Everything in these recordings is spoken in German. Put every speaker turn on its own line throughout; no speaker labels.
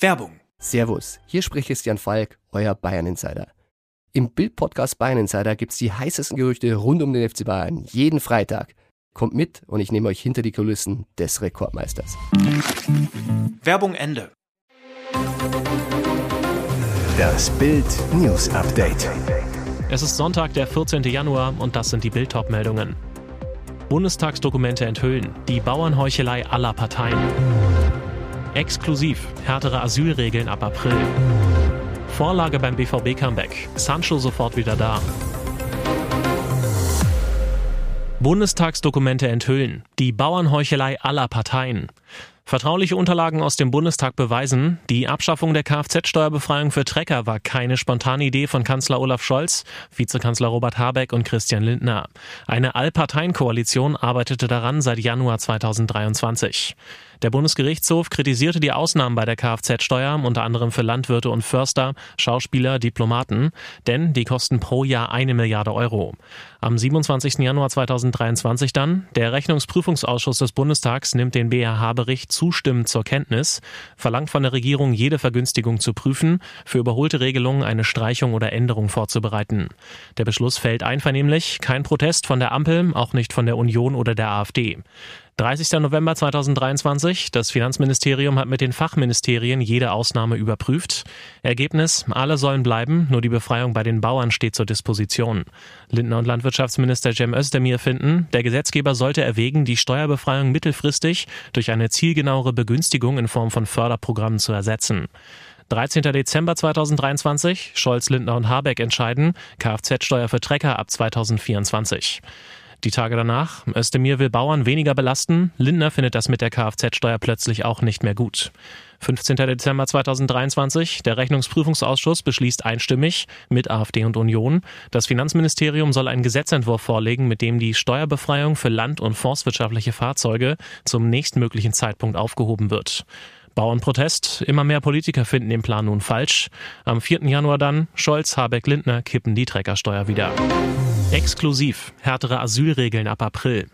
Werbung.
Servus, hier spricht Christian Falk, euer Bayern Insider. Im Bild-Podcast Bayern Insider gibt's die heißesten Gerüchte rund um den FC Bayern jeden Freitag. Kommt mit und ich nehme euch hinter die Kulissen des Rekordmeisters.
Werbung Ende.
Das Bild News Update.
Es ist Sonntag, der 14. Januar und das sind die Bild-Top-Meldungen. Bundestagsdokumente enthüllen, die Bauernheuchelei aller Parteien. Exklusiv, härtere Asylregeln ab April. Vorlage beim BVB-Comeback. Sancho sofort wieder da. Bundestagsdokumente enthüllen. Die Bauernheuchelei aller Parteien. Vertrauliche Unterlagen aus dem Bundestag beweisen, die Abschaffung der Kfz-Steuerbefreiung für Trecker war keine spontane Idee von Kanzler Olaf Scholz, Vizekanzler Robert Habeck und Christian Lindner. Eine Allparteienkoalition arbeitete daran seit Januar 2023. Der Bundesgerichtshof kritisierte die Ausnahmen bei der Kfz-Steuer, unter anderem für Landwirte und Förster, Schauspieler, Diplomaten, denn die kosten pro Jahr eine Milliarde Euro. Am 27. Januar 2023 dann, der Rechnungsprüfungsausschuss des Bundestags nimmt den BRH-Bericht zustimmend zur Kenntnis, verlangt von der Regierung jede Vergünstigung zu prüfen, für überholte Regelungen eine Streichung oder Änderung vorzubereiten. Der Beschluss fällt einvernehmlich, kein Protest von der Ampel, auch nicht von der Union oder der AfD. 30. November 2023. Das Finanzministerium hat mit den Fachministerien jede Ausnahme überprüft. Ergebnis, alle sollen bleiben, nur die Befreiung bei den Bauern steht zur Disposition. Lindner und Landwirtschaftsminister Cem Özdemir finden, der Gesetzgeber sollte erwägen, die Steuerbefreiung mittelfristig durch eine zielgenauere Begünstigung in Form von Förderprogrammen zu ersetzen. 13. Dezember 2023. Scholz, Lindner und Habeck entscheiden, Kfz-Steuer für Trecker ab 2024. Die Tage danach, Özdemir will Bauern weniger belasten, Lindner findet das mit der Kfz-Steuer plötzlich auch nicht mehr gut. 15. Dezember 2023, der Rechnungsprüfungsausschuss beschließt einstimmig mit AfD und Union, das Finanzministerium soll einen Gesetzentwurf vorlegen, mit dem die Steuerbefreiung für land- und forstwirtschaftliche Fahrzeuge zum nächstmöglichen Zeitpunkt aufgehoben wird. Bauernprotest. Immer mehr Politiker finden den Plan nun falsch. Am 4. Januar dann Scholz, Habeck, Lindner kippen die Treckersteuer wieder. Exklusiv. Härtere Asylregeln ab April.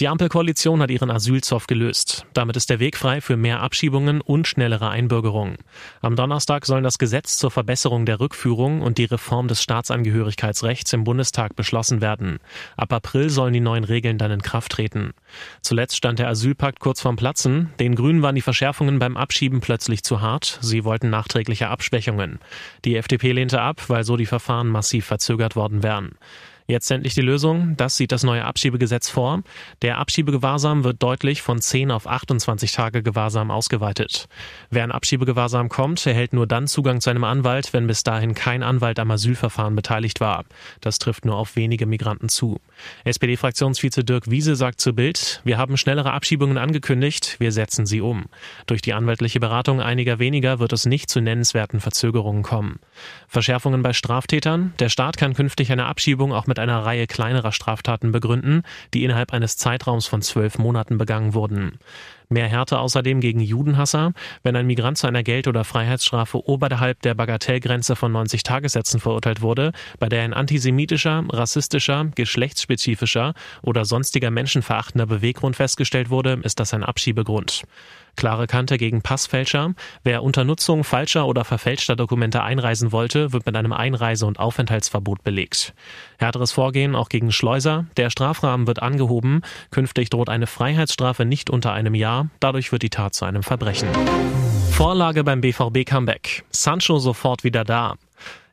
Die Ampelkoalition hat ihren Asylzoff gelöst. Damit ist der Weg frei für mehr Abschiebungen und schnellere Einbürgerungen. Am Donnerstag sollen das Gesetz zur Verbesserung der Rückführung und die Reform des Staatsangehörigkeitsrechts im Bundestag beschlossen werden. Ab April sollen die neuen Regeln dann in Kraft treten. Zuletzt stand der Asylpakt kurz vorm Platzen. Den Grünen waren die Verschärfungen beim Abschieben plötzlich zu hart. Sie wollten nachträgliche Abschwächungen. Die FDP lehnte ab, weil so die Verfahren massiv verzögert worden wären. Jetzt endlich die Lösung. Das sieht das neue Abschiebegesetz vor. Der Abschiebegewahrsam wird deutlich von 10 auf 28 Tage Gewahrsam ausgeweitet. Wer in Abschiebegewahrsam kommt, erhält nur dann Zugang zu einem Anwalt, wenn bis dahin kein Anwalt am Asylverfahren beteiligt war. Das trifft nur auf wenige Migranten zu. SPD-Fraktionsvize Dirk Wiese sagt zu Bild, wir haben schnellere Abschiebungen angekündigt, wir setzen sie um. Durch die anwaltliche Beratung einiger weniger wird es nicht zu nennenswerten Verzögerungen kommen. Verschärfungen bei Straftätern. Der Staat kann künftig eine Abschiebung auch mit einer Reihe kleinerer Straftaten begründen, die innerhalb eines Zeitraums von zwölf Monaten begangen wurden. Mehr Härte außerdem gegen Judenhasser. Wenn ein Migrant zu einer Geld- oder Freiheitsstrafe oberhalb der Bagatellgrenze von 90 Tagessätzen verurteilt wurde, bei der ein antisemitischer, rassistischer, geschlechtsspezifischer oder sonstiger menschenverachtender Beweggrund festgestellt wurde, ist das ein Abschiebegrund. Klare Kante gegen Passfälscher. Wer unter Nutzung falscher oder verfälschter Dokumente einreisen wollte, wird mit einem Einreise- und Aufenthaltsverbot belegt. Härteres Vorgehen auch gegen Schleuser. Der Strafrahmen wird angehoben. Künftig droht eine Freiheitsstrafe nicht unter einem Jahr. Dadurch wird die Tat zu einem Verbrechen. Vorlage beim BVB Comeback. Sancho sofort wieder da.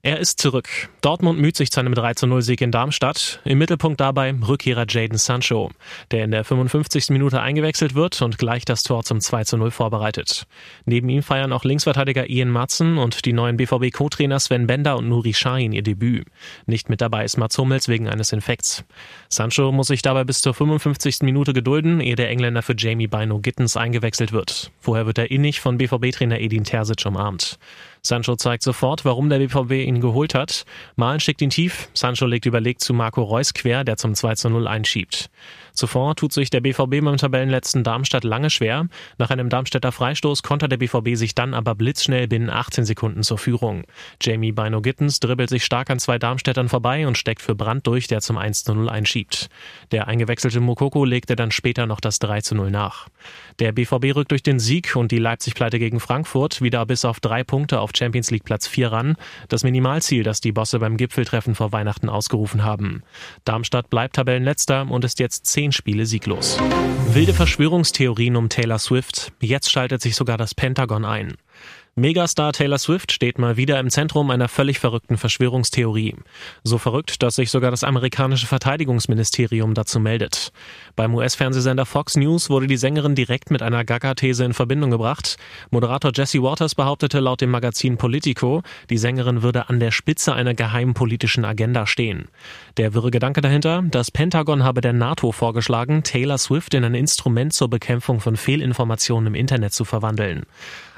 Er ist zurück. Dortmund müht sich zu einem 3-0-Sieg in Darmstadt. Im Mittelpunkt dabei Rückkehrer Jaden Sancho, der in der 55. Minute eingewechselt wird und gleich das Tor zum 2-0 vorbereitet. Neben ihm feiern auch Linksverteidiger Ian Matzen und die neuen BVB-Co-Trainer Sven Bender und Nuri Sahin ihr Debüt. Nicht mit dabei ist Mats Hummels wegen eines Infekts. Sancho muss sich dabei bis zur 55. Minute gedulden, ehe der Engländer für Jamie Bino Gittens eingewechselt wird. Vorher wird er innig von BVB-Trainer Edin Terzic umarmt. Sancho zeigt sofort, warum der BVB ihn geholt hat. Malen schickt ihn tief. Sancho legt überlegt zu Marco Reus quer, der zum 2 zu 0 einschiebt. Zuvor tut sich der BVB beim Tabellenletzten Darmstadt lange schwer. Nach einem Darmstädter Freistoß konnte der BVB sich dann aber blitzschnell binnen 18 Sekunden zur Führung. Jamie Bino Gittens dribbelt sich stark an zwei Darmstädtern vorbei und steckt für Brand durch, der zum 1-0 einschiebt. Der eingewechselte Mokoko legte dann später noch das 3-0 nach. Der BVB rückt durch den Sieg und die Leipzig-Pleite gegen Frankfurt wieder bis auf drei Punkte auf Champions League Platz 4 ran. Das Minimalziel, das die Bosse beim Gipfeltreffen vor Weihnachten ausgerufen haben. Darmstadt bleibt Tabellenletzter und ist jetzt zehn Spiele sieglos. Wilde Verschwörungstheorien um Taylor Swift. Jetzt schaltet sich sogar das Pentagon ein. Megastar Taylor Swift steht mal wieder im Zentrum einer völlig verrückten Verschwörungstheorie. So verrückt, dass sich sogar das amerikanische Verteidigungsministerium dazu meldet. Beim US-Fernsehsender Fox News wurde die Sängerin direkt mit einer Gaga-These in Verbindung gebracht. Moderator Jesse Waters behauptete laut dem Magazin Politico, die Sängerin würde an der Spitze einer geheimen politischen Agenda stehen. Der wirre Gedanke dahinter, das Pentagon habe der NATO vorgeschlagen, Taylor Swift in ein Instrument zur Bekämpfung von Fehlinformationen im Internet zu verwandeln.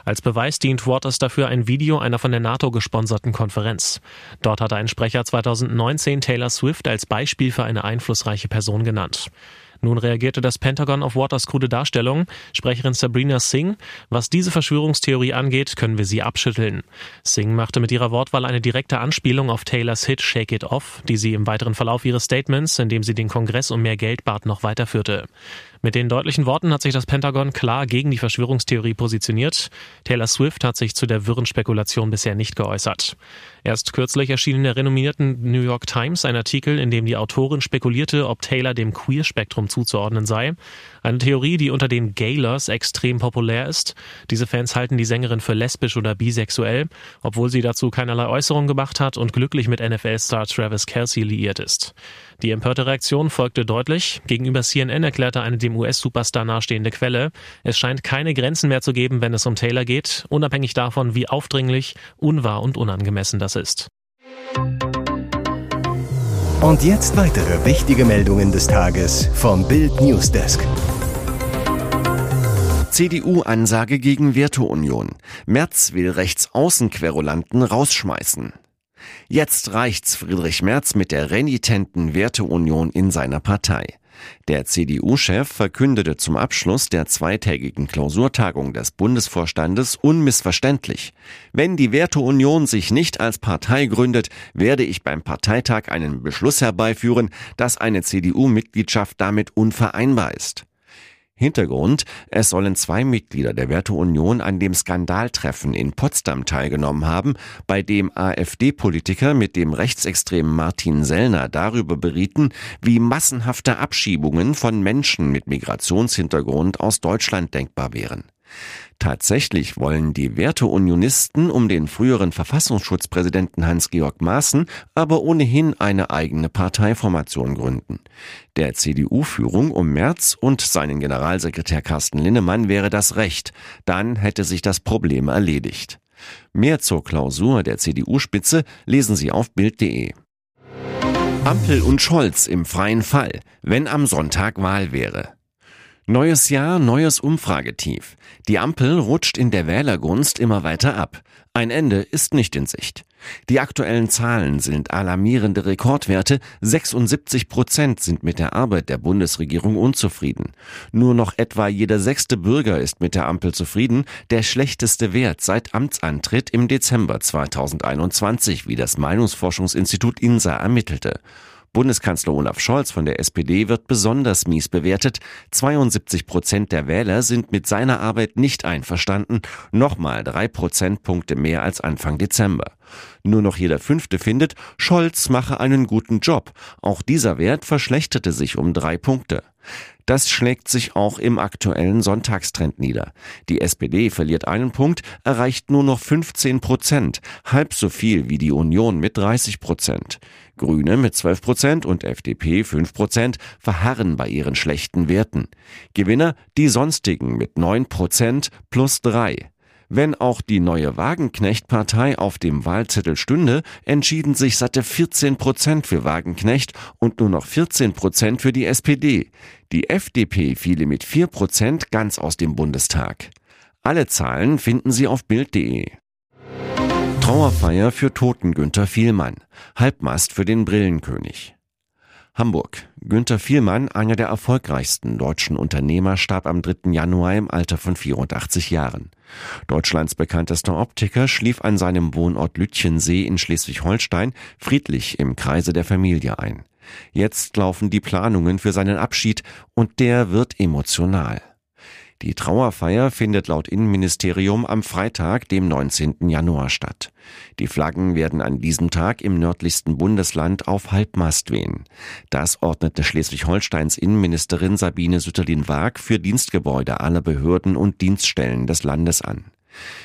Als Beweis dient Waters dafür ein Video einer von der NATO gesponserten Konferenz. Dort hatte ein Sprecher 2019 Taylor Swift als Beispiel für eine einflussreiche Person genannt. Nun reagierte das Pentagon auf Waters krude Darstellung. Sprecherin Sabrina Singh, was diese Verschwörungstheorie angeht, können wir sie abschütteln. Singh machte mit ihrer Wortwahl eine direkte Anspielung auf Taylors Hit Shake It Off, die sie im weiteren Verlauf ihres Statements, in dem sie den Kongress um mehr Geld bat, noch weiterführte. Mit den deutlichen Worten hat sich das Pentagon klar gegen die Verschwörungstheorie positioniert. Taylor Swift hat sich zu der wirren Spekulation bisher nicht geäußert. Erst kürzlich erschien in der renommierten New York Times ein Artikel, in dem die Autorin spekulierte, ob Taylor dem Queer-Spektrum zuzuordnen sei. Eine Theorie, die unter den Gaylers extrem populär ist. Diese Fans halten die Sängerin für lesbisch oder bisexuell, obwohl sie dazu keinerlei Äußerung gemacht hat und glücklich mit NFL-Star Travis Kelsey liiert ist. Die empörte Reaktion folgte deutlich. Gegenüber CNN erklärte eine dem US-Superstar nahestehende Quelle, es scheint keine Grenzen mehr zu geben, wenn es um Taylor geht, unabhängig davon, wie aufdringlich, unwahr und unangemessen das ist.
Und jetzt weitere wichtige Meldungen des Tages vom Bild Newsdesk.
CDU-Ansage gegen Werteunion. Merz will Rechtsaußenquerulanten rausschmeißen. Jetzt reicht's Friedrich Merz mit der renitenten Werteunion in seiner Partei. Der CDU-Chef verkündete zum Abschluss der zweitägigen Klausurtagung des Bundesvorstandes unmissverständlich. Wenn die Werteunion sich nicht als Partei gründet, werde ich beim Parteitag einen Beschluss herbeiführen, dass eine CDU-Mitgliedschaft damit unvereinbar ist. Hintergrund, es sollen zwei Mitglieder der Werteunion an dem Skandaltreffen in Potsdam teilgenommen haben, bei dem AfD-Politiker mit dem rechtsextremen Martin Sellner darüber berieten, wie massenhafte Abschiebungen von Menschen mit Migrationshintergrund aus Deutschland denkbar wären. Tatsächlich wollen die Werteunionisten um den früheren Verfassungsschutzpräsidenten Hans-Georg Maaßen aber ohnehin eine eigene Parteiformation gründen. Der CDU-Führung um Merz und seinen Generalsekretär Carsten Linnemann wäre das recht, dann hätte sich das Problem erledigt. Mehr zur Klausur der CDU-Spitze lesen Sie auf Bild.de. Ampel und Scholz im freien Fall, wenn am Sonntag Wahl wäre. Neues Jahr, neues Umfragetief. Die Ampel rutscht in der Wählergunst immer weiter ab. Ein Ende ist nicht in Sicht. Die aktuellen Zahlen sind alarmierende Rekordwerte. 76 Prozent sind mit der Arbeit der Bundesregierung unzufrieden. Nur noch etwa jeder sechste Bürger ist mit der Ampel zufrieden. Der schlechteste Wert seit Amtsantritt im Dezember 2021, wie das Meinungsforschungsinstitut INSA ermittelte. Bundeskanzler Olaf Scholz von der SPD wird besonders mies bewertet. 72 Prozent der Wähler sind mit seiner Arbeit nicht einverstanden, nochmal drei Prozentpunkte mehr als Anfang Dezember. Nur noch jeder Fünfte findet, Scholz mache einen guten Job. Auch dieser Wert verschlechterte sich um drei Punkte. Das schlägt sich auch im aktuellen Sonntagstrend nieder. Die SPD verliert einen Punkt, erreicht nur noch 15 Prozent, halb so viel wie die Union mit 30 Prozent. Grüne mit 12 Prozent und FDP 5 Prozent verharren bei ihren schlechten Werten. Gewinner die sonstigen mit 9 Prozent plus 3. Wenn auch die neue Wagenknecht-Partei auf dem Wahlzettel stünde, entschieden sich satte 14 Prozent für Wagenknecht und nur noch 14 Prozent für die SPD. Die FDP fiele mit 4 Prozent ganz aus dem Bundestag. Alle Zahlen finden Sie auf Bild.de. Trauerfeier für Toten Günther Vielmann. Halbmast für den Brillenkönig. Hamburg. Günter Vielmann, einer der erfolgreichsten deutschen Unternehmer, starb am 3. Januar im Alter von 84 Jahren. Deutschlands bekanntester Optiker schlief an seinem Wohnort Lütchensee in Schleswig-Holstein friedlich im Kreise der Familie ein. Jetzt laufen die Planungen für seinen Abschied und der wird emotional. Die Trauerfeier findet laut Innenministerium am Freitag, dem 19. Januar statt. Die Flaggen werden an diesem Tag im nördlichsten Bundesland auf Halbmast wehen. Das ordnete Schleswig-Holsteins Innenministerin Sabine Sütterlin-Waag für Dienstgebäude aller Behörden und Dienststellen des Landes an.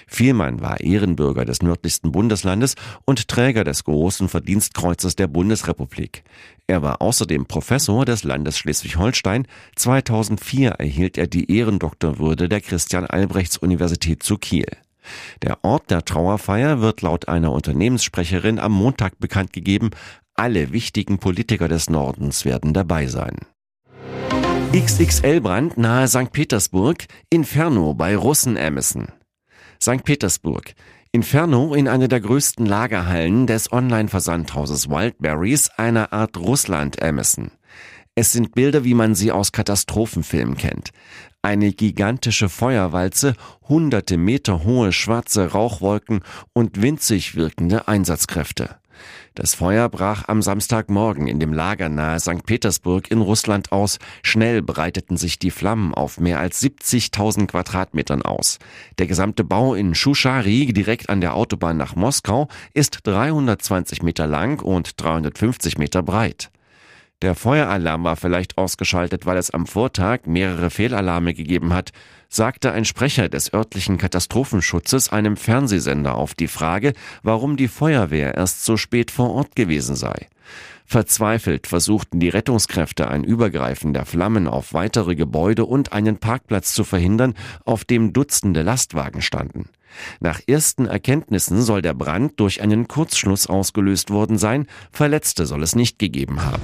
Vielmann war Ehrenbürger des nördlichsten Bundeslandes und Träger des Großen Verdienstkreuzes der Bundesrepublik. Er war außerdem Professor des Landes Schleswig-Holstein. 2004 erhielt er die Ehrendoktorwürde der Christian-Albrechts-Universität zu Kiel. Der Ort der Trauerfeier wird laut einer Unternehmenssprecherin am Montag bekannt gegeben. Alle wichtigen Politiker des Nordens werden dabei sein. XXL-Brand nahe St. Petersburg, Inferno bei Russen Emerson. St. Petersburg. Inferno in einer der größten Lagerhallen des Online-Versandhauses Wildberries, einer Art Russland Amazon. Es sind Bilder, wie man sie aus Katastrophenfilmen kennt. Eine gigantische Feuerwalze, hunderte Meter hohe schwarze Rauchwolken und winzig wirkende Einsatzkräfte. Das Feuer brach am Samstagmorgen in dem Lager nahe St. Petersburg in Russland aus. Schnell breiteten sich die Flammen auf mehr als 70.000 Quadratmetern aus. Der gesamte Bau in Shushari, direkt an der Autobahn nach Moskau, ist 320 Meter lang und 350 Meter breit. Der Feueralarm war vielleicht ausgeschaltet, weil es am Vortag mehrere Fehlalarme gegeben hat, sagte ein Sprecher des örtlichen Katastrophenschutzes einem Fernsehsender auf die Frage, warum die Feuerwehr erst so spät vor Ort gewesen sei. Verzweifelt versuchten die Rettungskräfte ein Übergreifen der Flammen auf weitere Gebäude und einen Parkplatz zu verhindern, auf dem Dutzende Lastwagen standen. Nach ersten Erkenntnissen soll der Brand durch einen Kurzschluss ausgelöst worden sein, Verletzte soll es nicht gegeben haben.